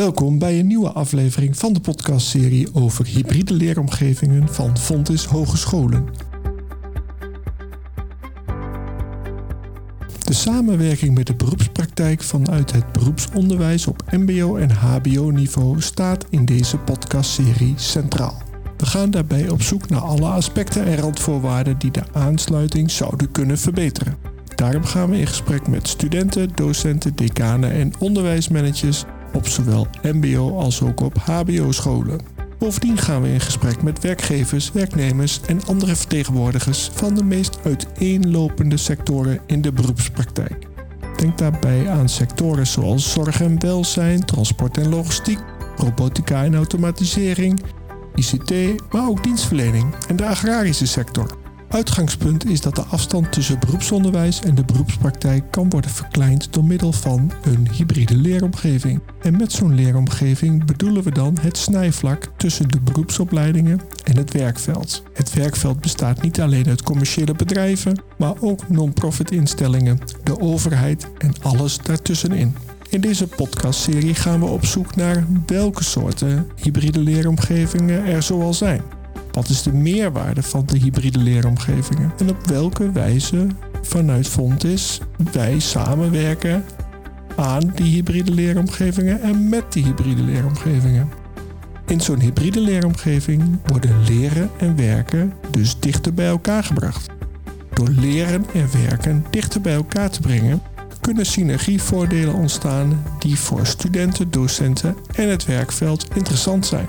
Welkom bij een nieuwe aflevering van de podcastserie over hybride leeromgevingen van Fontis Hogescholen. De samenwerking met de beroepspraktijk vanuit het beroepsonderwijs op MBO en HBO-niveau staat in deze podcastserie centraal. We gaan daarbij op zoek naar alle aspecten en randvoorwaarden die de aansluiting zouden kunnen verbeteren. Daarom gaan we in gesprek met studenten, docenten, decanen en onderwijsmanagers op zowel MBO als ook op HBO-scholen. Bovendien gaan we in gesprek met werkgevers, werknemers en andere vertegenwoordigers van de meest uiteenlopende sectoren in de beroepspraktijk. Denk daarbij aan sectoren zoals zorg en welzijn, transport en logistiek, robotica en automatisering, ICT, maar ook dienstverlening en de agrarische sector. Uitgangspunt is dat de afstand tussen beroepsonderwijs en de beroepspraktijk kan worden verkleind door middel van een hybride leeromgeving. En met zo'n leeromgeving bedoelen we dan het snijvlak tussen de beroepsopleidingen en het werkveld. Het werkveld bestaat niet alleen uit commerciële bedrijven, maar ook non-profit instellingen, de overheid en alles daartussenin. In deze podcastserie gaan we op zoek naar welke soorten hybride leeromgevingen er zoal zijn. Wat is de meerwaarde van de hybride leeromgevingen? En op welke wijze vanuit Fontis wij samenwerken aan die hybride leeromgevingen en met die hybride leeromgevingen? In zo'n hybride leeromgeving worden leren en werken dus dichter bij elkaar gebracht. Door leren en werken dichter bij elkaar te brengen, kunnen synergievoordelen ontstaan die voor studenten, docenten en het werkveld interessant zijn.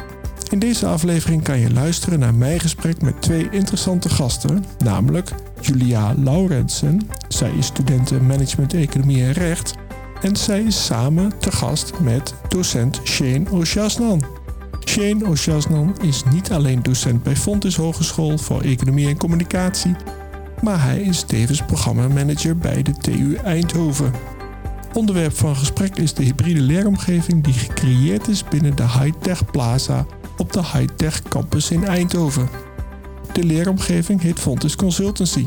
In deze aflevering kan je luisteren naar mijn gesprek met twee interessante gasten, namelijk Julia Laurensen. Zij is studenten Management Economie en Recht en zij is samen te gast met docent Shane Oshasnan. Shane Oshasnan is niet alleen docent bij Fontis Hogeschool voor Economie en Communicatie, maar hij is tevens programmamanager bij de TU Eindhoven. Onderwerp van gesprek is de hybride leeromgeving die gecreëerd is binnen de Hightech Plaza op de Hightech Campus in Eindhoven. De leeromgeving heet Fontis Consultancy.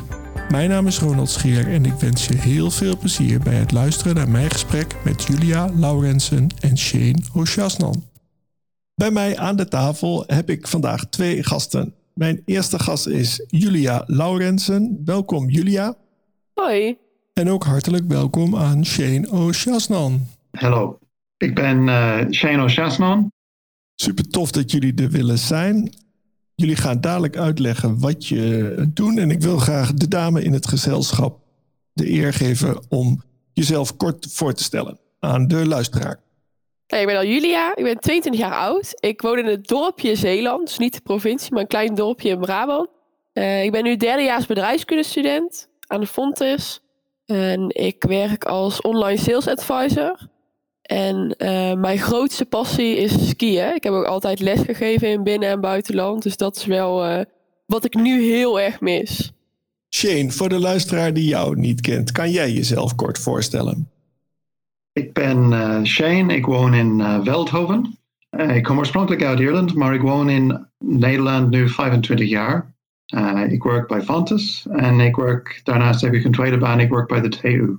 Mijn naam is Ronald Scheer en ik wens je heel veel plezier bij het luisteren naar mijn gesprek met Julia Laurensen en Shane Oshasnan. Bij mij aan de tafel heb ik vandaag twee gasten. Mijn eerste gast is Julia Laurensen. Welkom Julia. Hoi. En ook hartelijk welkom aan Shane Oshasnan. Hallo, ik ben uh, Shane Oshasnan. Super tof dat jullie er willen zijn. Jullie gaan dadelijk uitleggen wat je doet. En ik wil graag de dame in het gezelschap de eer geven om jezelf kort voor te stellen aan de luisteraar. ik ben al Julia, ik ben 22 jaar oud. Ik woon in het dorpje Zeeland, dus niet de provincie, maar een klein dorpje in Brabant. Uh, ik ben nu derdejaars bedrijfskundestudent aan de Fontes. En ik werk als online sales advisor. En uh, mijn grootste passie is skiën. Ik heb ook altijd les gegeven in binnen- en buitenland. Dus dat is wel uh, wat ik nu heel erg mis. Shane, voor de luisteraar die jou niet kent, kan jij jezelf kort voorstellen? Ik ben uh, Shane, ik woon in Veldhoven. ik kom oorspronkelijk uit Ierland, maar ik woon in Nederland nu 25 jaar. ik werk bij Fontes en ik werk, daarnaast heb ik een tweede baan, ik werk bij de TU.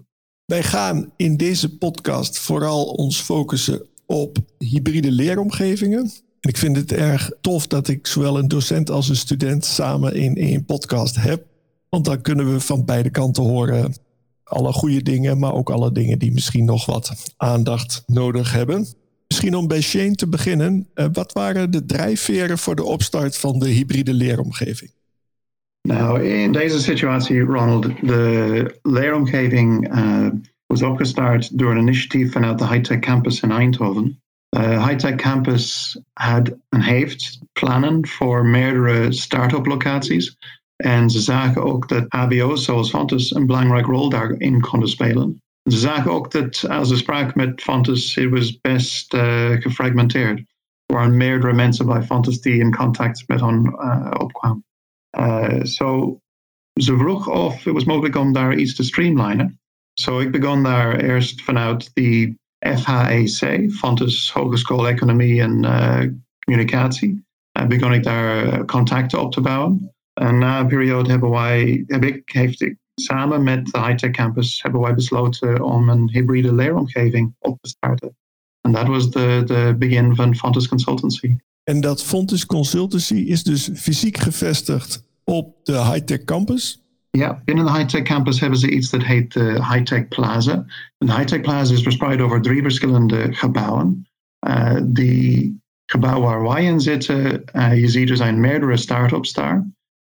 Wij gaan in deze podcast vooral ons focussen op hybride leeromgevingen. En ik vind het erg tof dat ik zowel een docent als een student samen in één podcast heb. Want dan kunnen we van beide kanten horen alle goede dingen, maar ook alle dingen die misschien nog wat aandacht nodig hebben. Misschien om bij Shane te beginnen, eh, wat waren de drijfveren voor de opstart van de hybride leeromgeving? Nou, in deze situatie, Ronald, de leeromgeving uh, was opgestart door een initiatief vanuit de Hightech Campus in Eindhoven. Uh, Hightech Campus had en heeft plannen voor meerdere start-up locaties. En ze zagen ook dat HBO's zoals Fontes een belangrijke rol daarin konden spelen. Ze ook dat als ze spraken met Fontes, het was best uh, gefragmenteerd. Er waren meerdere mensen bij Fontes die in contact met hen uh. Uh, so ze vroeg of het was mogelijk om daar iets te streamlinen. Zo ik begon daar eerst vanuit de FHEC, Fontes Hogeschool Economie en uh, Communicatie. Uh, begon ik daar contacten op te bouwen. En na een periode hebben wij, heb ik, heeft ik samen met de Hightech Campus hebben wij besloten om een hybride leeromgeving op te starten. En dat was de begin van Fontes Consultancy. En dat Fontes Consultancy is dus fysiek gevestigd op de Hightech Campus? Ja, binnen de Hightech Campus hebben ze iets dat heet de Hightech Plaza. de Hightech Plaza is verspreid over drie verschillende gebouwen. Uh, die gebouw waar wij in zitten, uh, je ziet er zijn meerdere start-ups daar.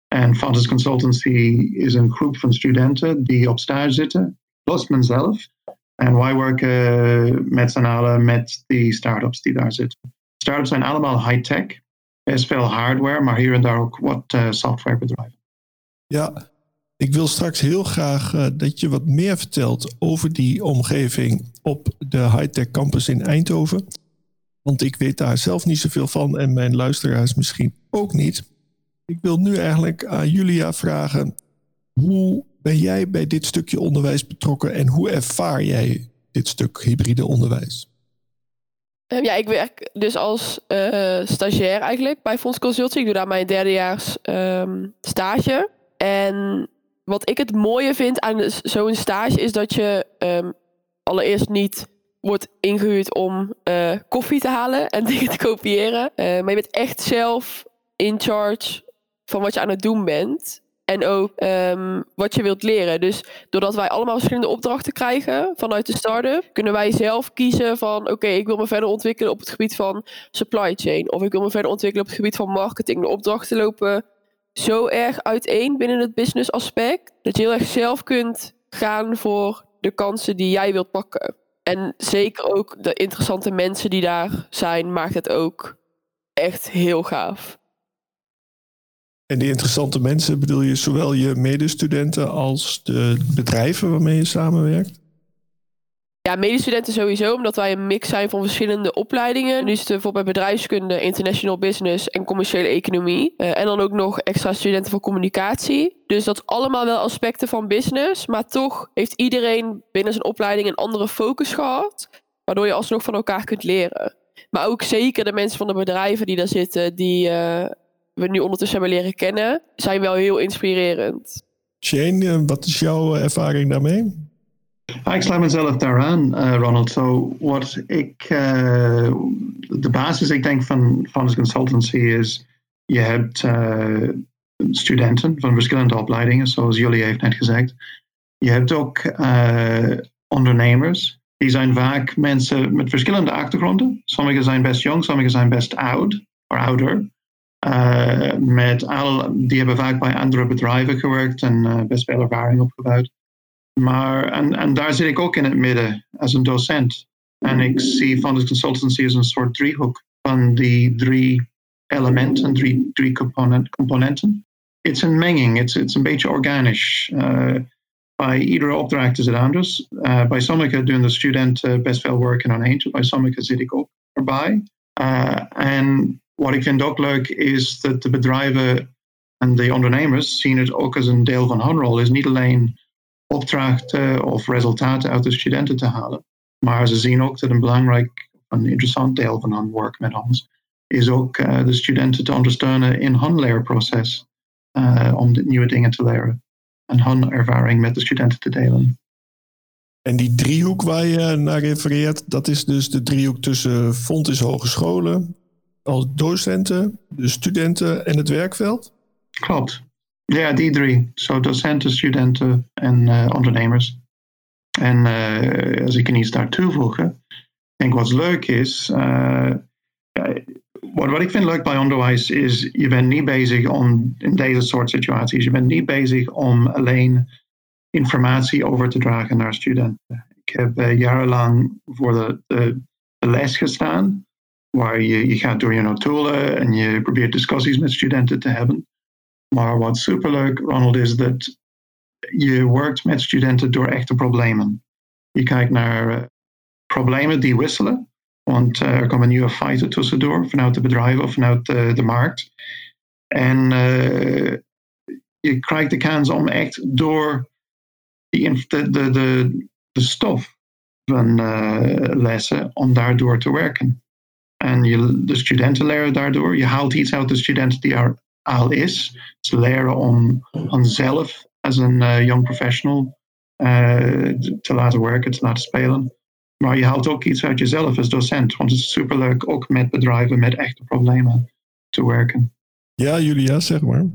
En Fontes Consultancy is een groep van studenten die op stage zitten, plus mezelf. En wij werken met z'n allen met die start-ups die daar zitten. Startups zijn allemaal high-tech. Er is veel hardware, maar hier en daar ook wat uh, softwarebedrijven. Ja, ik wil straks heel graag uh, dat je wat meer vertelt over die omgeving op de high-tech campus in Eindhoven. Want ik weet daar zelf niet zoveel van en mijn luisteraars misschien ook niet. Ik wil nu eigenlijk aan Julia vragen: hoe ben jij bij dit stukje onderwijs betrokken en hoe ervaar jij dit stuk hybride onderwijs? Ehm, ja, ik werk dus als uh, stagiair eigenlijk bij Fonds Consulting. Ik doe daar mijn derdejaars um, stage. En wat ik het mooie vind aan zo'n stage is dat je um, allereerst niet wordt ingehuurd om uh, koffie te halen en dingen te kopiëren. Maar je bent echt zelf in charge van wat je aan het doen bent. En ook um, wat je wilt leren. Dus doordat wij allemaal verschillende opdrachten krijgen vanuit de start-up, kunnen wij zelf kiezen van oké, ik wil me verder ontwikkelen op het gebied van supply chain. Of ik wil me verder ontwikkelen op het gebied van marketing. De opdrachten lopen zo erg uiteen binnen het business aspect. Dat je heel erg zelf kunt gaan voor de kansen die jij wilt pakken. En zeker ook de interessante mensen die daar zijn, maakt het ook echt heel gaaf. En die interessante mensen bedoel je zowel je medestudenten als de bedrijven waarmee je samenwerkt? Ja, medestudenten sowieso, omdat wij een mix zijn van verschillende opleidingen. Nu is het bijvoorbeeld bij bedrijfskunde, international business en commerciële economie. Uh, en dan ook nog extra studenten voor communicatie. Dus dat allemaal wel aspecten van business. Maar toch heeft iedereen binnen zijn opleiding een andere focus gehad. Waardoor je alsnog van elkaar kunt leren. Maar ook zeker de mensen van de bedrijven die daar zitten, die uh, we nu ondertussen hebben leren kennen, zijn wel heel inspirerend. Shane, eh, wat is jouw ervaring daarmee? Ik sluit mezelf daaraan, uh, Ronald. So, wat ik, uh, de basis, ik denk, van Fonds Consultancy is: je hebt uh, studenten van verschillende opleidingen, zoals jullie heeft net gezegd. Je hebt ook ondernemers. Die zijn vaak mensen met verschillende achtergronden. Sommigen zijn best jong, sommigen zijn best oud of ouder. Met al, die hebben vaak bij andere bedrijven gewerkt en best veel ervaring opgebouwd. Maar, en, en daar zit ik ook in het midden als een docent. En ik zie Funders Consultancy als een soort driehoek van die drie elementen, drie, drie component, componenten. Het is een menging, het is een beetje organisch. Uh, bij iedere opdracht is het anders. Uh, bij sommige doen de studenten best veel werk in een eentje, bij sommige zit ik ook erbij. Uh, en wat ik vind ook leuk is dat de bedrijven en de ondernemers zien het ook als een deel van hun rol. is niet alleen opdrachten of resultaten uit de studenten te halen. Maar ze zien ook dat een belangrijk, een interessant deel van hun werk met ons is ook uh, de studenten te ondersteunen in hun leerproces uh, om nieuwe dingen te leren en hun ervaring met de studenten te delen. En die driehoek waar je naar refereert, dat is dus de driehoek tussen Fontis Hogescholen als docenten, de studenten en het werkveld? Klopt. Ja, die drie. Zo docenten, studenten en uh, ondernemers. En uh, als ik er iets daar toevoegen, denk wat leuk is, uh, wat, wat ik vind leuk bij onderwijs is, je bent niet bezig om in deze soort situaties, je bent niet bezig om alleen informatie over te dragen naar studenten. Ik heb jarenlang voor de, de, les gestaan, waar je, je gaat door je notulen en je probeert discussies met studenten te hebben. Maar wat superleuk, Ronald, is dat je werkt met studenten door echte problemen. Je kijkt naar uh, problemen die wisselen, want uh, er komen nieuwe feiten tussendoor vanuit de bedrijven of vanuit de, markt. En uh, je krijgt de kans om echt door de, de, de stof van lessen, om daardoor te werken. En je, de studenten leren daardoor. Je haalt iets uit de studenten die er al is. Ze leren om zelf als een uh, young professional uh, te laten werken, te laten spelen. Maar je haalt ook iets uit jezelf als docent. Want het is superleuk ook met bedrijven met echte problemen te werken. Ja, Julia, zeg maar.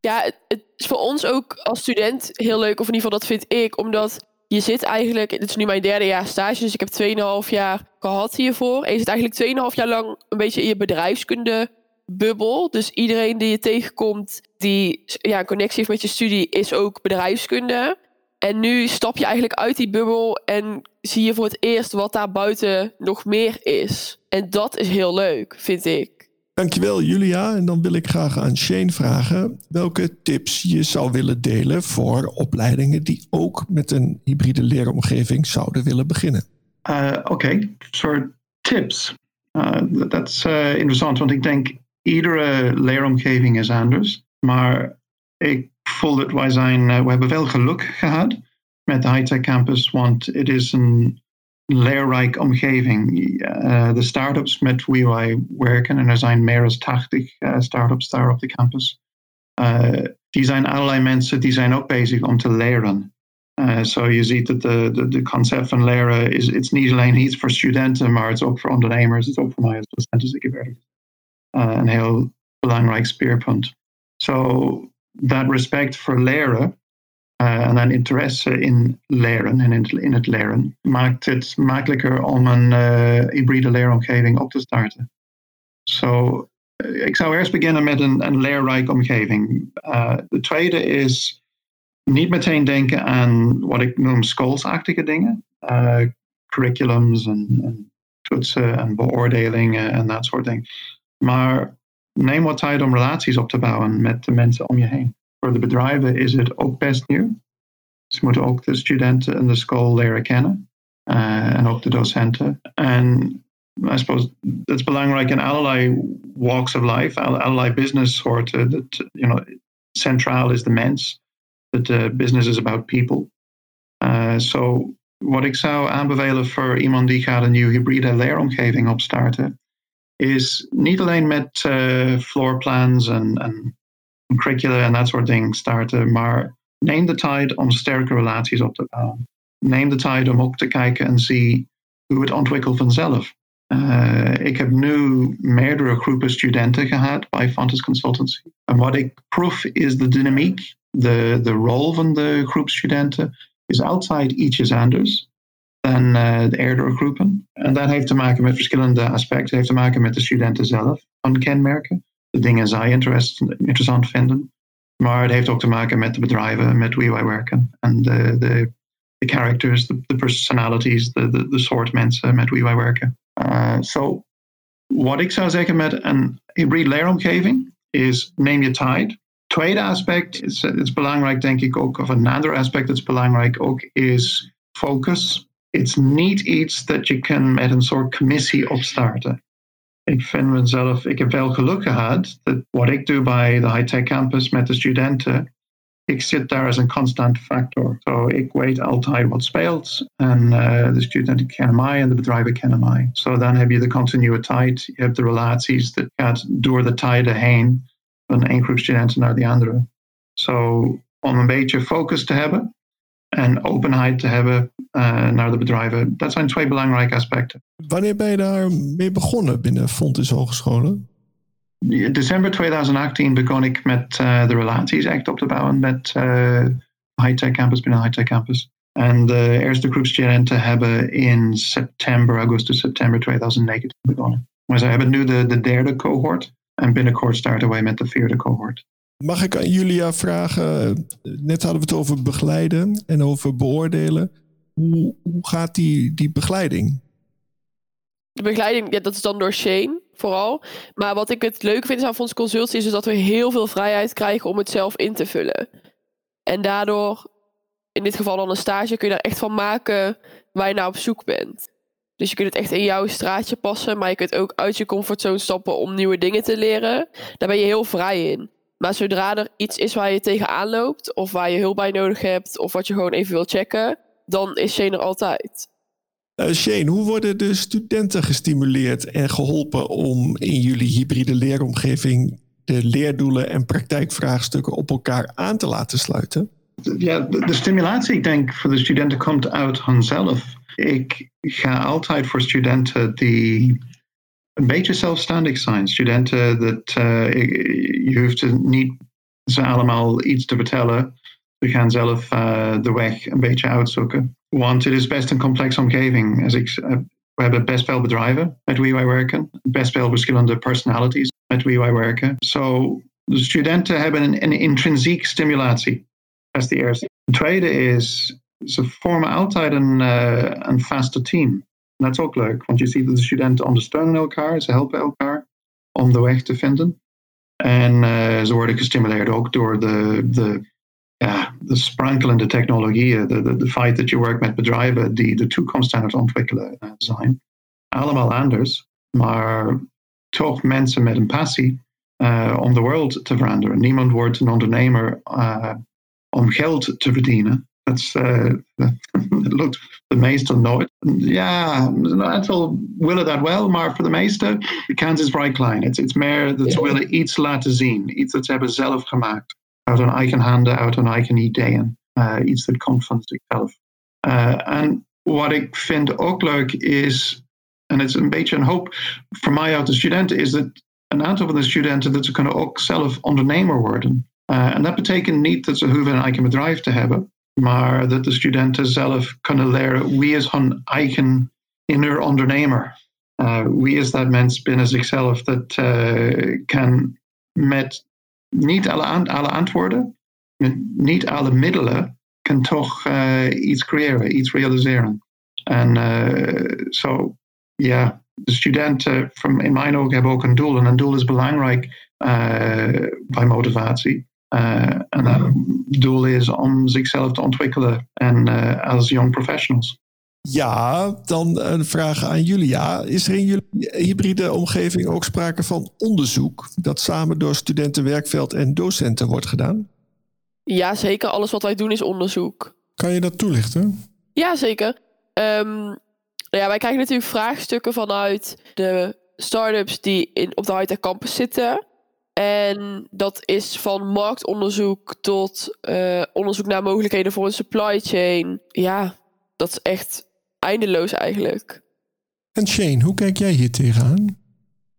Ja, het, het is voor ons ook als student heel leuk. Of in ieder geval, dat vind ik. Omdat je zit eigenlijk... Dit is nu mijn derde jaar stage. Dus ik heb 2,5 jaar gehad hiervoor. En je zit eigenlijk 2,5 jaar lang een beetje in je bedrijfskunde bubbel. Dus iedereen die je tegenkomt die ja, een connectie heeft met je studie is ook bedrijfskunde. En nu stap je eigenlijk uit die bubbel en zie je voor het eerst wat daar buiten nog meer is. En dat is heel leuk, vind ik. Dankjewel Julia. En dan wil ik graag aan Shane vragen welke tips je zou willen delen voor opleidingen die ook met een hybride leeromgeving zouden willen beginnen. Uh, Oké, okay. soort tips. Uh, dat is uh, interessant, want ik denk iedere leeromgeving is anders. Maar ik voel dat wij zijn, we hebben wel geluk gehad met de Hightech Campus, want het is een leerrijk omgeving. Uh, de start-ups met wie wij werken, en er zijn meer dan 80 uh, start-ups daar op de campus, die zijn allerlei mensen die zijn ook bezig om te leren. Zo uh, je ziet dat de, de, de, concept van leren is it's niet alleen iets voor studenten, maar het is ook voor ondernemers, het is ook voor mij als docent. Dus ik heb er een heel belangrijk speerpunt. So dat respect voor leren uh, en dan interesse in leren en in, in, het leren maakt het makkelijker om een uh, hybride leeromgeving op te starten. So, ik zou eerst beginnen met een, een leerrijke omgeving. de tweede is niet meteen denken aan wat ik noem schoolsachtige dingen. curriculums en, en toetsen en beoordelingen en dat soort dingen. Maar neem wat tijd om relaties op te bouwen met de mensen om je heen. Voor de bedrijven is het ook best nieuw. Ze moeten ook de studenten en de school leren kennen. Uh, en ook de docenten. En I suppose het is belangrijk in allerlei walks of life, allerlei business soorten. Dat, you know, centraal is de mens. Dat uh, business is about people. Uh, so, wat ik zou aanbevelen voor iemand die gaat een nieuwe hybride leeromgeving opstarten, is niet alleen met uh, floorplans en, en curricula en dat soort dingen starten, maar neem de tijd om sterke relaties op te bouwen. Neem de tijd om ook te kijken en zie hoe het ontwikkelt vanzelf. Uh, ik heb nu meerdere groepen studenten gehad bij Fontes Consultancy. En wat ik proef is de dynamiek, de, de rol van de groep studenten is altijd ietsjes anders dan uh, de eerdere groepen. En dat heeft te maken met verschillende aspecten. Het heeft te maken met de studenten zelf van kenmerken, dingen zij interessant vinden. Maar het heeft ook te maken met de bedrijven met wie wij werken. En de, de, de characters, de, de personalities, de, de, de soort mensen met wie wij werken. Uh, so, wat ik zou zeggen met een hybride leeromgeving is neem je tijd. Tweede aspect is, is belangrijk denk ik ook, of een ander aspect dat is belangrijk ook, is focus is niet iets dat je kan met een soort commissie opstarten. Ik vind mezelf, ik heb wel geluk gehad dat wat ik doe bij de high-tech campus met de studenten, ik zit daar als een constant factor. Zo, ik weet altijd wat speelt en uh, de studenten kennen mij en de bedrijven kennen mij. Zo, dan heb je de continuïteit, je hebt de relaties, dat gaat door de tijden heen van één groep studenten naar de andere. Zo, om een beetje focus te hebben en openheid te hebben uh, naar de bedrijven. Dat zijn twee belangrijke aspecten. Wanneer ben je daar mee begonnen binnen Fontes Hogescholen? December 2018 begon ik met uh, de relaties echt op te bouwen met uh, Hightech Campus binnen Hightech Campus. En de eerste groep studenten hebben in september, augustus, september 2019 begonnen. Maar ze hebben nu de, de derde cohort en binnenkort starten wij met de vierde cohort. Mag ik aan Julia vragen, net hadden we het over begeleiden en over beoordelen. Hoe, hoe gaat die, die begeleiding? De begeleiding, ja, dat is dan door Shane vooral. Maar wat ik het leuke vind aan Fonds Consultie is dat we heel veel vrijheid krijgen om het zelf in te vullen. En daardoor, in dit geval dan een stage, kun je daar echt van maken waar je naar op zoek bent. Dus je kunt het echt in jouw straatje passen, maar je kunt ook uit je comfortzone stappen om nieuwe dingen te leren. Daar ben je heel vrij in. Maar zodra er iets is waar je tegenaan loopt, of waar je hulp bij nodig hebt, of wat je gewoon even wil checken, dan is Shane er altijd. Uh, Shane, hoe worden de studenten gestimuleerd en geholpen om in jullie hybride leeromgeving de leerdoelen en praktijkvraagstukken op elkaar aan te laten sluiten? ja, de, de, stimulatie, ik denk, voor de studenten komt uit hunzelf. Ik ga altijd voor studenten die een beetje zelfstandig zijn. Studenten dat uh, je hoeft niet ze allemaal iets te vertellen. Ze gaan zelf uh, de weg een beetje uitzoeken. Want het is best een complexe omgeving. Uh, we hebben best veel bedrijven met wie wij werken. Best veel verschillende personalities met wie wij werken. So, de studenten hebben een, een intrinsiek stimulatie. Dat is de eerste. De tweede is, ze vormen altijd een, een vaste team. Dat is ook leuk, want je ziet dat de studenten ondersteunen elkaar, ze helpen elkaar om de weg te vinden. En uh, ze worden gestimuleerd ook door de, de, ja, de sprankelende technologieën, de, de, de feit dat je werkt met bedrijven die de toekomst aan het ontwikkelen uh, zijn. Allemaal anders, maar toch mensen met een passie uh, om de wereld te veranderen. Niemand wordt een ondernemer om geld te verdienen. Dat uh, lukt de meesten nooit. Ja, een aantal willen dat wel, maar voor de meesten, de kans is vrij klein. Het is meer dat ze willen iets laten zien. Iets dat ze hebben zelf gemaakt. Uit hun eigen handen, uit hun eigen ideeën. Uh, iets dat komt van zichzelf. En wat ik vind ook leuk is, en het is een beetje een hoop voor mij uit de studenten, is dat een aantal van de studenten dat ze kunnen ook zelf ondernemer worden. Uh, en dat betekent niet dat ze hoeven een eigen bedrijf te hebben, maar dat de studenten zelf kunnen leren wie is hun eigen inner ondernemer. Uh, wie is dat mens binnen zichzelf dat uh, kan met niet alle, alle antwoorden, met niet alle middelen, kan toch iets creëren, iets realiseren. En zo, ja, de studenten from, in mijn ogen hebben ook een doel. En een doel is belangrijk bij motivatie. Uh, en dat doel is om zichzelf te ontwikkelen en uh, als young professionals. Ja, dan een vraag aan Julia. Is er in jullie hybride omgeving ook sprake van onderzoek dat samen door studenten, werkveld en docenten wordt gedaan? Ja, zeker. Alles wat wij doen is onderzoek. Kan je dat toelichten? Ja, zeker. Um, ja, wij krijgen natuurlijk vraagstukken vanuit de start-ups die in, op de high campus zitten. En dat is van marktonderzoek tot uh, onderzoek naar mogelijkheden voor een supply chain. Ja, dat is echt eindeloos eigenlijk. En Shane, hoe kijk jij hier tegenaan?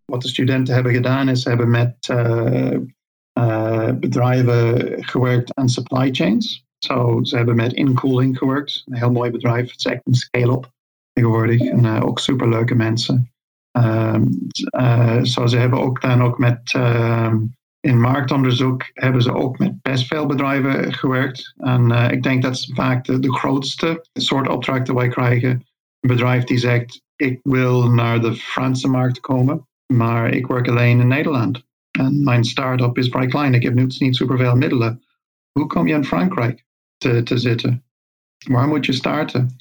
Wat de studenten hebben gedaan is, ze hebben met uh, uh, bedrijven gewerkt aan supply chains. So, ze hebben met Incooling gewerkt. Een heel mooi bedrijf. Het is echt een scale-up tegenwoordig. En ook superleuke mensen. Um, uh, zo ze hebben ook dan ook met uh, in marktonderzoek hebben ze ook met best veel bedrijven gewerkt. En uh, ik denk dat is vaak de, de grootste soort opdrachten wij krijgen. Een bedrijf die zegt, ik wil naar de Franse markt komen, maar ik werk alleen in Nederland. En mijn start-up is vrij klein, ik heb nu niet superveel middelen. Hoe kom je in Frankrijk te, te zitten? Waar moet je starten?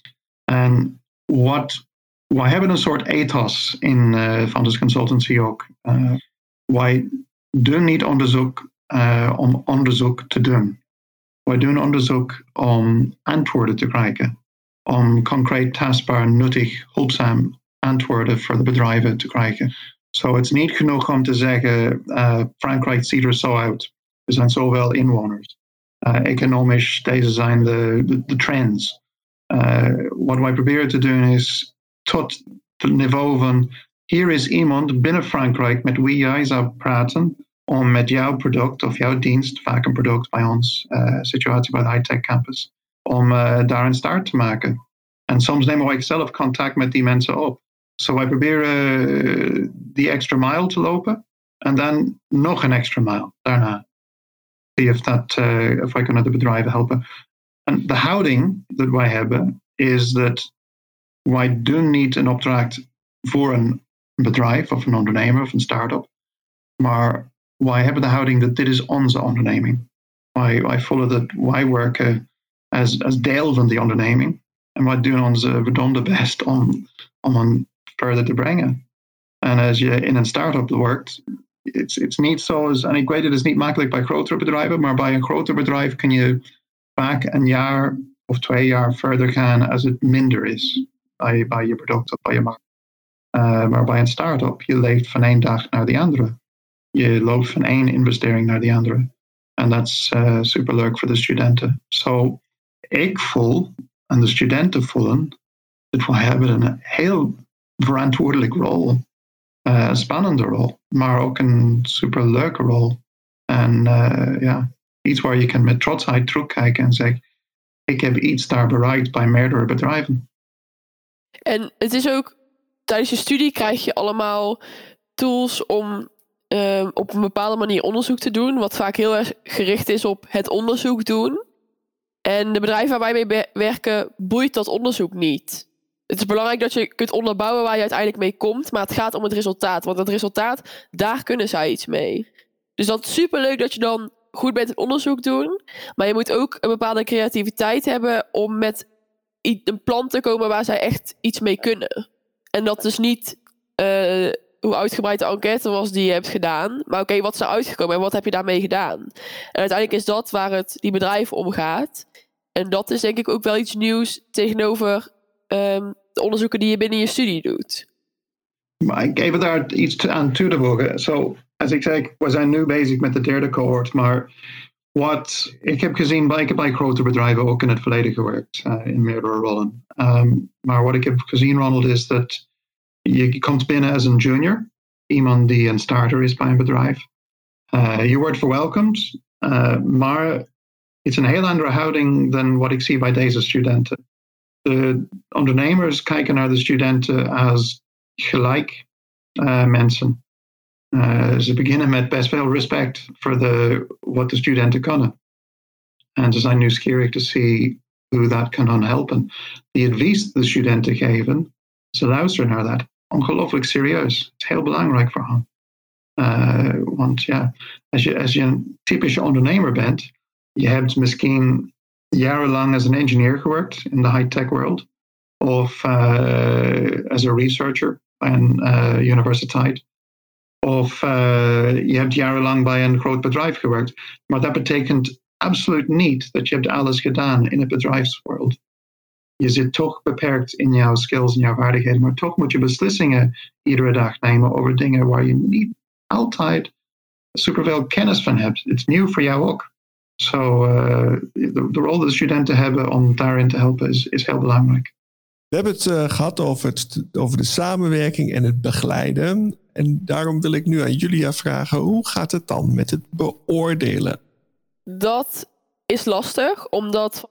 En wat wij hebben een soort ethos in uh, Founders Consultancy ook. Uh, wij doen niet onderzoek uh, om onderzoek te doen. Wij doen onderzoek om antwoorden te krijgen. Om concreet, tastbaar, nuttig, hulpzaam antwoorden voor de bedrijven te krijgen. Zo, so het is niet genoeg om te zeggen, Frankrijk ziet er zo uit. Er zijn zoveel inwoners. economisch, deze zijn de, de trends. wat wij proberen te doen is tot het niveau van hier is iemand binnen Frankrijk met wie jij zou praten om met jouw product of jouw dienst, vaak een product bij ons, uh, situatie bij de high-tech campus, om uh, daar een start te maken. En soms nemen wij zelf contact met die mensen op. Zo wij proberen uh, die extra mile te lopen en dan nog een extra mile daarna. See of, dat, of wij kunnen de bedrijven helpen. En de houding dat wij hebben is dat wij doen niet een opdracht voor een bedrijf of een ondernemer of een start-up. Maar wij hebben de houding dat dit is onze onderneming. Wij, wij voelen dat wij werken als, als deel van die onderneming. En wij doen onze verdomde best om, om hen verder te brengen. En als je in een start-up werkt, het is niet zoals, en ik weet het is niet makkelijk bij grotere bedrijven, maar bij een groter bedrijf kun je vaak een jaar of twee jaar verder gaan als het minder is bij, je product of bij je markt. Uh, maar bij een start-up, je leeft van één dag naar de andere. Je loopt van één investering naar de andere. En dat is uh, superleuk voor de studenten. Zo, ik voel en de studenten voelen dat we hebben een heel verantwoordelijk rol. Uh, spannende rol, maar ook een superleuke rol. En uh, ja, iets waar je kan met trotsheid terugkijken en zeggen: Ik heb iets daar bereikt bij meerdere bedrijven. En het is ook tijdens je studie krijg je allemaal tools om uh, op een bepaalde manier onderzoek te doen, wat vaak heel erg gericht is op het onderzoek doen. En de bedrijven waar wij mee werken, boeit dat onderzoek niet. Het is belangrijk dat je kunt onderbouwen waar je uiteindelijk mee komt, maar het gaat om het resultaat. Want het resultaat, daar kunnen zij iets mee. Dus dat is superleuk dat je dan goed bent in onderzoek doen. Maar je moet ook een bepaalde creativiteit hebben om met een plan te komen waar zij echt iets mee kunnen. En dat is niet uh, hoe uitgebreid de enquête was die je hebt gedaan. Maar oké, wat is uitgekomen en wat heb je daarmee gedaan? En uiteindelijk is dat waar het die bedrijven om gaat. En dat is denk ik ook wel iets nieuws tegenover um, de onderzoeken die je binnen je studie doet. Maar ik even daar iets aan toe te voegen. Zo, als ik zei, we zijn nu bezig met de derde cohort, maar wat ik heb gezien, ik bij grote bedrijven ook in het verleden gewerkt, uh, in meerdere rollen. Um, maar wat ik heb gezien, Ronald, is dat je komt binnen als een junior, iemand die een starter is bij een bedrijf. Je wordt verwelkomd, uh, maar het is een heel andere houding dan wat ik zie bij deze studenten. De ondernemers kijken naar de studenten als gelijk uh, ze beginnen met best veel respect voor de, wat de studenten kunnen. En ze zijn nieuwsgierig te zien hoe dat kan helpen. Die advies de studenten geven, ze luisteren naar dat ongelooflijk serieus. Het is heel belangrijk voor hen. Uh, want ja, als je, als je een typische ondernemer bent, je hebt misschien jarenlang als een engineer gewerkt in de high-tech world. Of uh, als een researcher bij een uh, universiteit. Of je hebt jarenlang bij een groot bedrijf gewerkt. Maar dat betekent absoluut niet dat je hebt alles gedaan in het bedrijfswereld je zit toch beperkt in jouw skills en jouw vaardigheden, maar toch moet je beslissingen iedere dag nemen over dingen waar je niet altijd superveel kennis van hebt. Het is nieuw voor jou ook. Zo, uh, de, de, rol die de studenten hebben om daarin te helpen is, heel belangrijk. We hebben het uh, gehad over, het, over de samenwerking en het begeleiden. En daarom wil ik nu aan Julia vragen: hoe gaat het dan met het beoordelen? Dat is lastig, omdat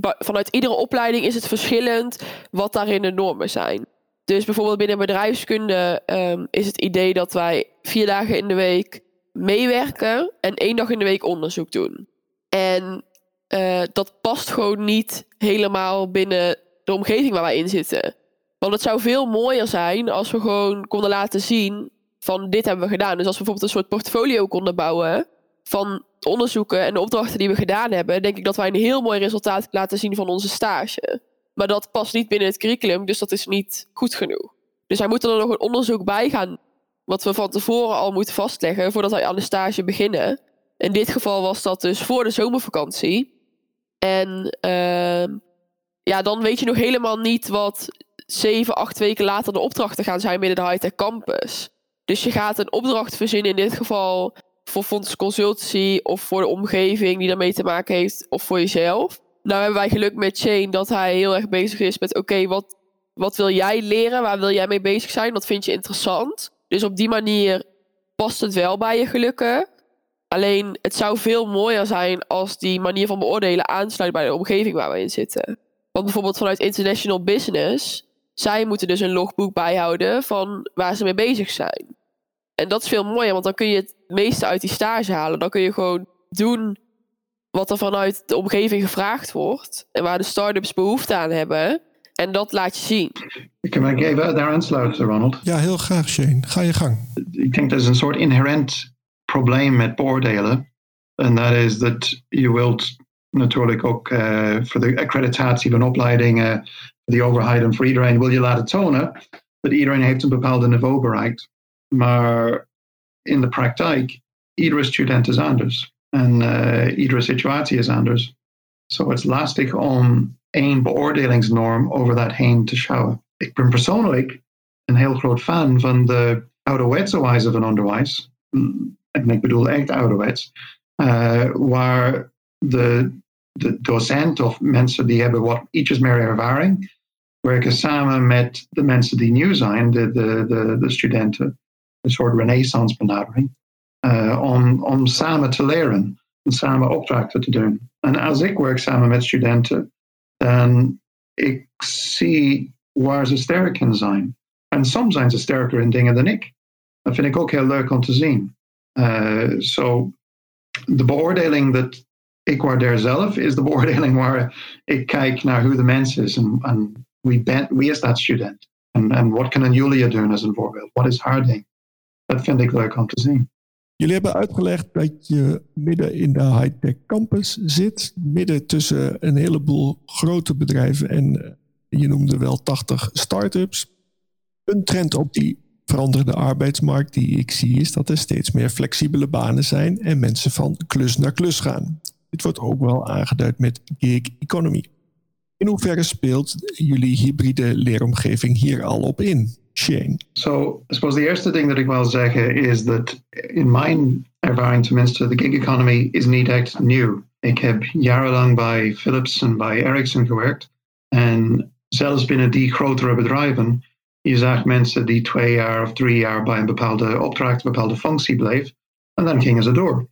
vanuit iedere opleiding is het verschillend wat daarin de normen zijn. Dus bijvoorbeeld binnen bedrijfskunde um, is het idee dat wij vier dagen in de week meewerken en één dag in de week onderzoek doen. En uh, dat past gewoon niet helemaal binnen de omgeving waar wij in zitten. Want het zou veel mooier zijn als we gewoon konden laten zien van dit hebben we gedaan. Dus als we bijvoorbeeld een soort portfolio konden bouwen van onderzoeken en de opdrachten die we gedaan hebben, denk ik dat wij een heel mooi resultaat laten zien van onze stage. Maar dat past niet binnen het curriculum, dus dat is niet goed genoeg. Dus hij moet er nog een onderzoek bij gaan, wat we van tevoren al moeten vastleggen voordat wij aan de stage beginnen. In dit geval was dat dus voor de zomervakantie. En uh, ja, dan weet je nog helemaal niet wat zeven, acht weken later de opdrachten gaan zijn binnen de high-tech campus. Dus je gaat een opdracht verzinnen, in dit geval voor Fonds Consultancy of voor de omgeving die daarmee te maken heeft of voor jezelf. Nou hebben wij geluk met Shane dat hij heel erg bezig is met oké, wat, wat wil jij leren? Waar wil jij mee bezig zijn? Wat vind je interessant? Dus op die manier past het wel bij je gelukken. Alleen het zou veel mooier zijn als die manier van beoordelen aansluit bij de omgeving waar we in zitten. Want bijvoorbeeld vanuit International Business, zij moeten dus een logboek bijhouden van waar ze mee bezig zijn. En dat is veel mooier, want dan kun je het meeste uit die stage halen. Dan kun je gewoon doen wat er vanuit de omgeving gevraagd wordt. En waar de start-ups behoefte aan hebben. En dat laat je zien. Ik me even daar aansluiten, Ronald. Ja, heel graag, Shane. Ga je gang. Ik denk dat is een soort inherent probleem met beoordelen. En dat is dat je wilt natuurlijk ook uh, voor de accreditatie van opleidingen, de overheid en voor iedereen wil je laten tonen dat iedereen heeft een bepaald niveau bereikt. Maar in de praktijk, iedere student is anders. En uh, iedere situatie is anders. Zo het is lastig om één beoordelingsnorm over dat heen te schouwen. Ik ben persoonlijk een heel groot fan van de ouderwetse wijze van onderwijs. En ik bedoel echt ouderwets. uh, waar de, de docent of mensen die hebben wat ietsjes meer ervaring, werken samen met de mensen die nieuw zijn, de, de, de, de studenten, een soort renaissance benadering, uh, om, samen te leren en samen opdrachten te doen. En als ik werk samen met studenten, dan ik zie waar ze sterk in zijn. En soms zijn ze sterker in dingen dan ik. Dat vind ik ook heel leuk om te zien. Uh, so, de beoordeling dat ik waardeer zelf is de beoordeling waar ik kijk naar hoe de mens is en wie, ben, wie is dat student? En, en wat kan een Julia doen als een voorbeeld? Wat is haar ding? Dat vind ik leuk om te zien. Jullie hebben uitgelegd dat je midden in de high-tech campus zit, midden tussen een heleboel grote bedrijven en eh, je noemde wel 80 start-ups. Een trend op die veranderende arbeidsmarkt die ik zie is dat er steeds meer flexibele banen zijn en mensen van klus naar klus gaan. Dit wordt ook wel aangeduid met gig economy. In hoeverre speelt jullie hybride leeromgeving hier al op in? Shane. So, I suppose the eerste ding dat ik wil zeggen is dat in mijn ervaring tenminste, de gig economy is niet echt nieuw. Ik heb jarenlang bij Philips en bij Ericsson gewerkt. En zelfs binnen die grotere bedrijven, je zag mensen die twee jaar of drie jaar bij een bepaalde opdracht, een bepaalde functie bleef. En dan gingen ze door.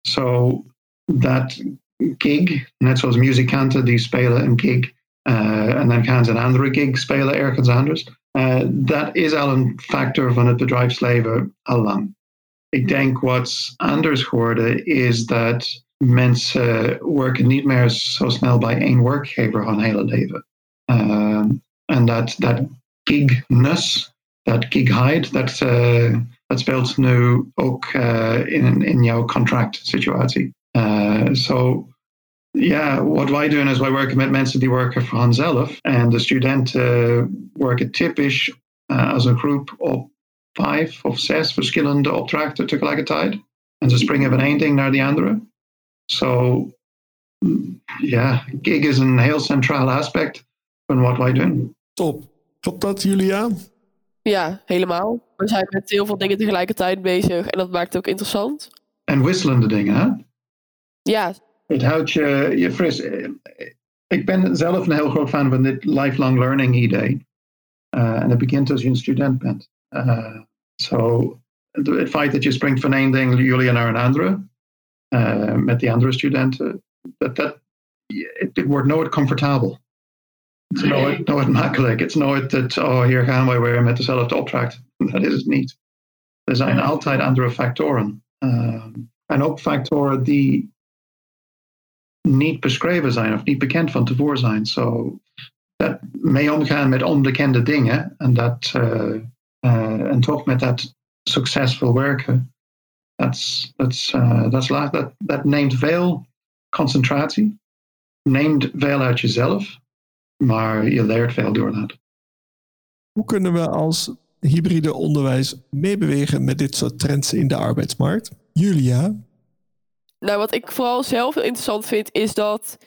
So, dat gig, net zoals muzikanten die spelen een gig uh, en dan gaan ze een andere gig spelen ergens anders. Uh, dat is al een factor van het bedrijfsleven al. Ik denk wat anders geworden is dat mensen werken niet meer zo snel bij één werkgever hun hele leven. Uh, en dat, dat gigness, dat gigheid, dat, uh, dat speelt nu ook in, in jouw contractsituatie. Uh, so ja, wat wij doen is wij werken met mensen die werken voor hunzelf. En de studenten werken typisch uh, als een groep op vijf of zes verschillende opdrachten tegelijkertijd. En ze springen van één ding naar de andere. So, ja, gig is een heel centraal aspect van wat wij doen. Top. Klopt dat, Julia? Ja, helemaal. We zijn met heel veel dingen tegelijkertijd bezig en dat maakt het ook interessant. En wisselende dingen, hè? Ja, het houdt je, je fris. Ik ben zelf een heel groot fan van dit lifelong learning idee. Uh, en het begint als je een student bent. Uh, so, het feit dat je springt van één ding, jullie naar een andere, uh, met die andere studenten, dat, dat, het, het wordt nooit comfortabel. Het is nooit, nooit makkelijk. Het is nooit dat, oh, hier gaan wij weer met dezelfde opdracht. Dat is het niet. Er zijn altijd andere factoren. en ook factoren die niet beschreven zijn of niet bekend van tevoren zijn. Zo dat mee omgaan met onbekende dingen en, dat, uh, uh, en toch met dat succesvol werken, dat, uh, dat neemt veel concentratie, neemt veel uit jezelf, maar je leert veel door dat. Hoe kunnen we als hybride onderwijs meebewegen met dit soort trends in de arbeidsmarkt? Julia, nou, wat ik vooral zelf heel interessant vind, is dat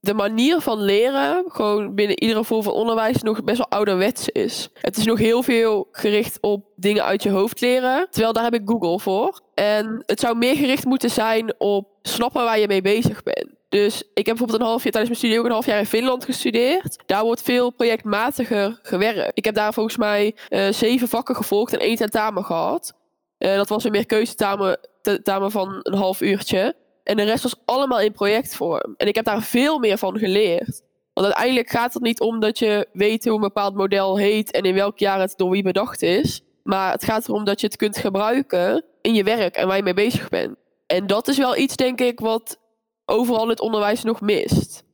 de manier van leren, gewoon binnen iedere vorm van onderwijs, nog best wel ouderwets is. Het is nog heel veel gericht op dingen uit je hoofd leren, terwijl daar heb ik Google voor. En het zou meer gericht moeten zijn op snappen waar je mee bezig bent. Dus ik heb bijvoorbeeld een half jaar tijdens mijn studie ook een half jaar in Finland gestudeerd. Daar wordt veel projectmatiger gewerkt. Ik heb daar volgens mij uh, zeven vakken gevolgd en één tentamen gehad. Uh, dat was een meer keuzetamen van een half uurtje. En de rest was allemaal in projectvorm. En ik heb daar veel meer van geleerd. Want uiteindelijk gaat het niet om dat je weet hoe een bepaald model heet en in welk jaar het door wie bedacht is. Maar het gaat erom dat je het kunt gebruiken in je werk en waar je mee bezig bent. En dat is wel iets, denk ik, wat overal het onderwijs nog mist.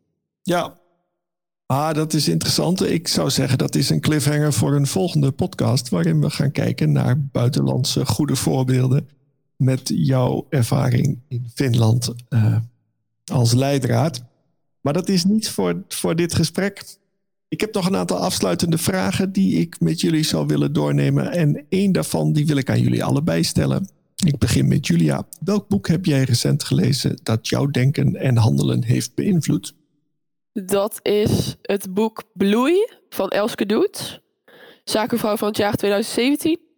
Ja, ah, dat is interessant. Ik zou zeggen dat is een cliffhanger voor een volgende podcast waarin we gaan kijken naar buitenlandse goede voorbeelden met jouw ervaring in Finland uh, als leidraad. Maar dat is niet voor, voor dit gesprek. Ik heb nog een aantal afsluitende vragen die ik met jullie zou willen doornemen. En één daarvan die wil ik aan jullie allebei stellen. Ik begin met Julia. Welk boek heb jij recent gelezen dat jouw denken en handelen heeft beïnvloed? Dat is het boek Bloei van Elske Doet. Zakenvrouw van het jaar 2017.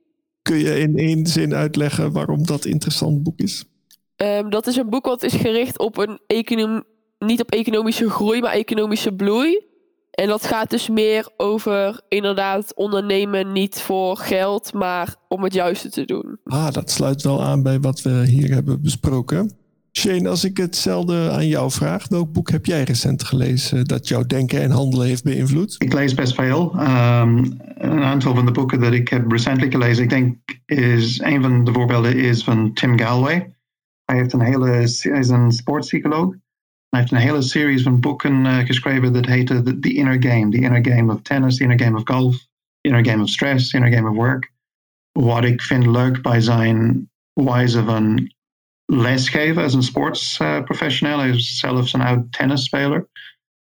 Kun je in één zin uitleggen waarom dat interessant boek is? Ehm, dat is een boek wat is gericht op een economie, niet op economische groei, maar economische bloei. En dat gaat dus meer over inderdaad ondernemen niet voor geld, maar om het juiste te doen. Ah, dat sluit wel aan bij wat we hier hebben besproken. Shane, als ik hetzelfde aan jou vraag, welk boek heb jij recent gelezen dat jouw denken en handelen heeft beïnvloed? Ik lees best veel. Um, een aantal van de boeken dat ik heb recentelijk gelezen, ik denk is een van de voorbeelden is van Tim Galway. Hij heeft een hele, is een sportpsycholoog. Hij heeft een hele series van boeken uh, geschreven dat heette the, the Inner Game. The Inner Game of Tennis, The Inner Game of Golf, The Inner Game of Stress, The Inner Game of Work. Wat ik vind leuk bij zijn wijze van lesgeven als een sportsprofessional, hij is zelfs een oud tennisspeler,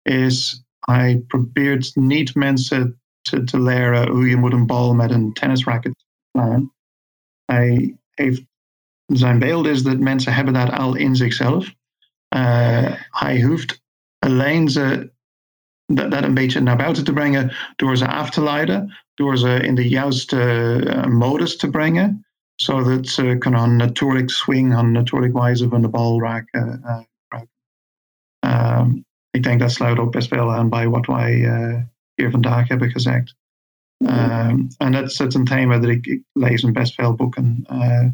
is hij probeert niet mensen te, te leren hoe je moet een bal met een tennisracket slaan. Hij heeft, zijn beeld is dat mensen hebben dat al in zichzelf. Uh, hij hoeft alleen ze dat, dat, een beetje naar buiten te brengen door ze af te leiden, door ze in de juiste uh, modus te brengen zodat ze kunnen natuurlijk swing, een natuurlijk wijze van de bal raken. Uh, um, ik denk dat sluit ook best wel aan bij wat wij uh, hier vandaag hebben gezegd. Um, en dat is een thema dat ik, lees in best veel boeken. Uh,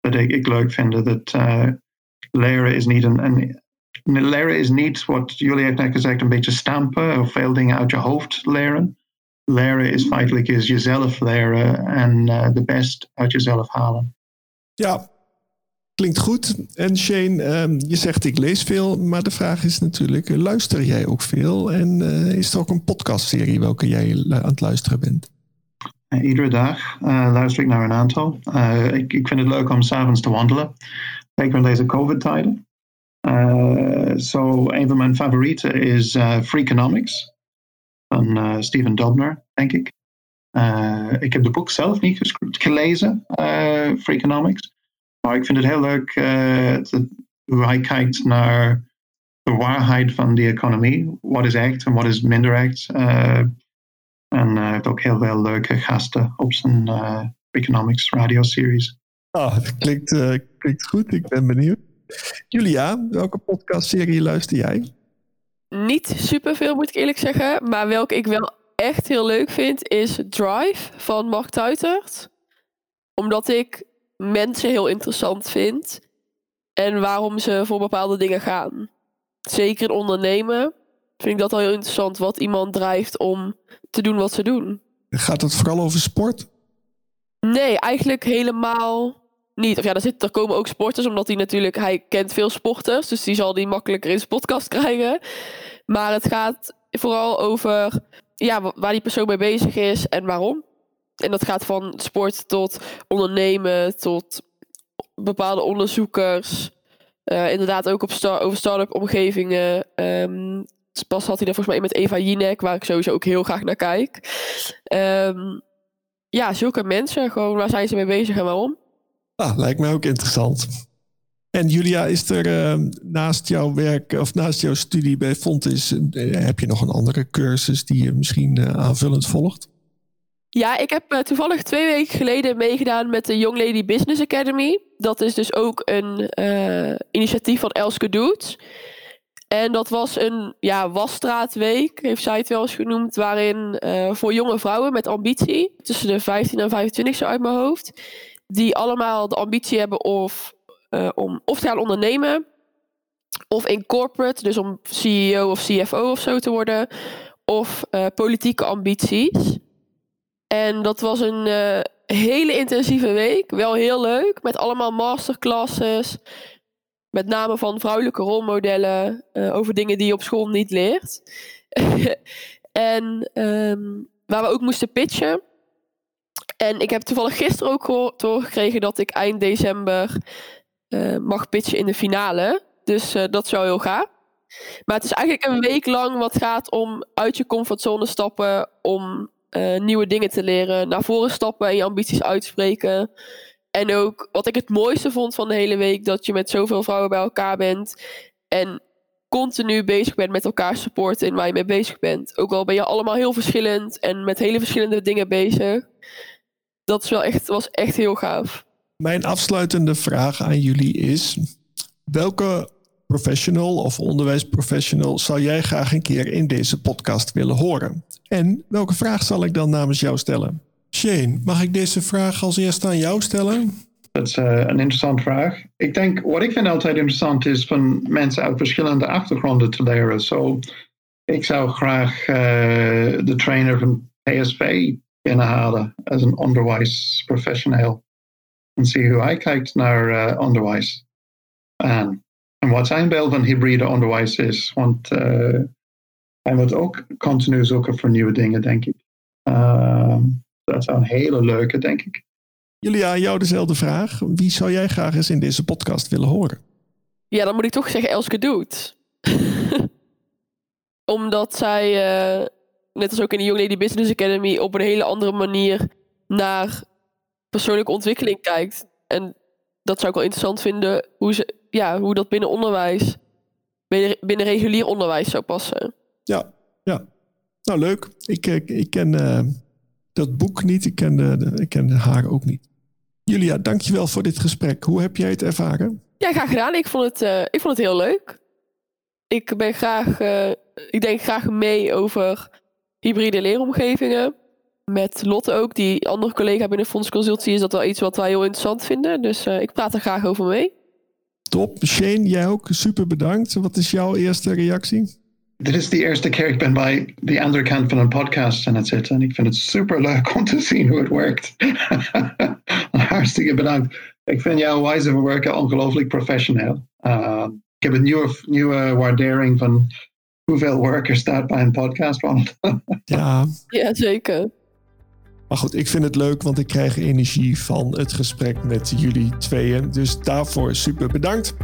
dat ik, ik leuk vind. Dat uh, leren is niet een, een leren is niet wat jullie heeft net gezegd, een beetje stampen of veel dingen uit je hoofd leren leren is feitelijk is jezelf leren en uh, de best uit jezelf halen. Ja, klinkt goed. En Shane, um, je zegt ik lees veel, maar de vraag is natuurlijk, luister jij ook veel? En uh, is er ook een podcastserie welke jij aan het luisteren bent? Uh, iedere dag luister ik naar een aantal. Ik, ik, vind het leuk om s'avonds te wandelen. Zeker in deze COVID-tijden. Zo, so een van mijn favorieten is Freakonomics van uh, Steven Dobner, denk ik. Uh, ik heb de boek zelf niet gelezen, Freakonomics. Maar ik vind het heel leuk te, hoe hij kijkt naar de waarheid van de economie. Wat is echt en wat is minder echt. en hij heeft ook heel veel leuke gasten op zijn Freakonomics radioseries. Ah, dat klinkt, klinkt goed. Ik ben benieuwd. Julia, welke podcastserie luister jij? Niet superveel, moet ik eerlijk zeggen. Maar welke ik wel echt heel leuk vind, is Drive van Mark Tuitert. Omdat ik mensen heel interessant vind. En waarom ze voor bepaalde dingen gaan. Zeker in ondernemen vind ik dat al heel interessant. Wat iemand drijft om te doen wat ze doen. Gaat het vooral over sport? Nee, eigenlijk helemaal niet. Of ja, er, komen ook sporters, omdat hij natuurlijk, hij kent veel sporters, dus die zal die makkelijker in zijn podcast krijgen. Maar het gaat vooral over ja, waar die persoon mee bezig is en waarom. En dat gaat van sport tot ondernemen, tot bepaalde onderzoekers. Uh, inderdaad ook op over start-up omgevingen. Um, pas had hij daar volgens mij met Eva Jinek, waar ik sowieso ook heel graag naar kijk. Um, ja, zulke mensen, gewoon waar zijn ze mee bezig en waarom? Ah, lijkt mij ook interessant. En Julia, is er uh, naast jouw werk of naast jouw studie bij Fontis, uh, heb je nog een andere cursus die je misschien uh, aanvullend volgt? Ja, ik heb toevallig twee weken geleden meegedaan met de Young Lady Business Academy. Dat is dus ook een initiatief van Elske Doet. En dat was een ja, wasstraatweek, heeft zij het wel eens genoemd, waarin voor jonge vrouwen met ambitie, tussen de 15 en 25 zo uit mijn hoofd, die allemaal de ambitie hebben of, uh, om of te gaan ondernemen, of in corporate, dus om CEO of CFO of zo te worden, of uh, politieke ambities. En dat was een uh, hele intensieve week, wel heel leuk, met allemaal masterclasses, met name van vrouwelijke rolmodellen over dingen die je op school niet leert. en um, waar we ook moesten pitchen. En ik heb toevallig gisteren ook doorgekregen dat ik eind december uh, mag pitchen in de finale. Dus uh, dat zou heel gaaf. Maar het is eigenlijk een week lang wat gaat om uit je comfortzone stappen, om uh, nieuwe dingen te leren, naar voren stappen en je ambities uitspreken. En ook wat ik het mooiste vond van de hele week, dat je met zoveel vrouwen bij elkaar bent en continu bezig bent met elkaar supporten in waar je mee bezig bent. Ook al ben je allemaal heel verschillend en met hele verschillende dingen bezig dat is wel echt, was echt heel gaaf. Mijn afsluitende vraag aan jullie is: Welke professional of onderwijsprofessional zou jij graag een keer in deze podcast willen horen? En welke vraag zal ik dan namens jou stellen? Shane, mag ik deze vraag als eerste aan jou stellen? Dat is uh, een interessante vraag. Ik denk, wat ik vind altijd interessant is van mensen uit verschillende achtergronden te leren. Zo, ik zou graag uh, de trainer van PSV binnenhalen als een onderwijsprofessional. En zien hoe hij kijkt naar uh, onderwijs. En, en wat zijn beeld van hybride onderwijs is. Want hij moet ook continu zoeken voor nieuwe dingen, denk ik. Ehm, dat zou een hele leuke, denk ik. Julia, jou dezelfde vraag. Wie zou jij graag eens in deze podcast willen horen? Ja, dan moet ik toch zeggen Elske Doet. Omdat zij, uh, net als ook in de Young Lady Business Academy, op een hele andere manier naar persoonlijke ontwikkeling kijkt. En dat zou ik wel interessant vinden, hoe, ze, ja, hoe dat binnen onderwijs, binnen, binnen regulier onderwijs zou passen. Ja, ja. Nou, leuk. Ik, ik, ik ken uh, dat boek niet. Ik ken, de, ik ken haar ook niet. Julia, dankjewel voor dit gesprek. Hoe heb jij het ervaren? Ja, graag gedaan. Ik vond het, uh, ik vond het heel leuk. Ik ben graag, uh, ik denk graag mee over hybride leeromgevingen. Met Lotte ook, die andere collega binnen Fonds Consultie, is dat wel iets wat wij heel interessant vinden. Dus uh, ik praat er graag over mee. Top. Shane, jij ook super bedankt. Wat is jouw eerste reactie? Dit is de eerste keer ik ben bij de andere kant van een podcast aan het zitten. En ik vind het super leuk om te zien hoe het werkt. Hartstikke bedankt. Ik vind jouw wijze van werken ongelooflijk professioneel. Uh, ik heb een nieuwe, nieuwe waardering van hoeveel werk er staat bij een podcast. ja. ja, zeker. Maar goed, ik vind het leuk, want ik krijg energie van het gesprek met jullie tweeën. Dus daarvoor super bedankt.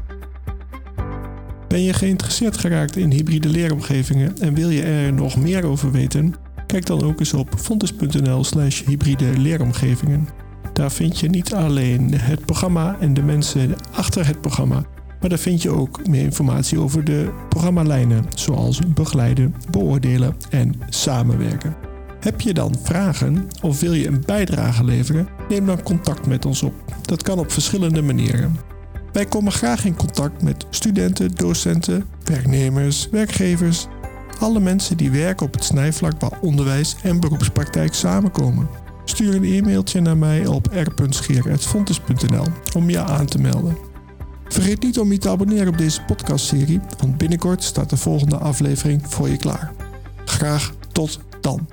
Ben je geïnteresseerd geraakt in hybride leeromgevingen en wil je er nog meer over weten? Kijk dan ook eens op fontes.nl/slash hybride leeromgevingen. Daar vind je niet alleen het programma en de mensen achter het programma, maar daar vind je ook meer informatie over de programmalijnen, zoals begeleiden, beoordelen en samenwerken. Heb je dan vragen of wil je een bijdrage leveren? Neem dan contact met ons op. Dat kan op verschillende manieren. Wij komen graag in contact met studenten, docenten, werknemers, werkgevers, alle mensen die werken op het snijvlak waar onderwijs en beroepspraktijk samenkomen. Stuur een e-mailtje naar mij op r.scheer.fontes.nl om je aan te melden. Vergeet niet om je te abonneren op deze podcastserie, want binnenkort staat de volgende aflevering voor je klaar. Graag tot dan.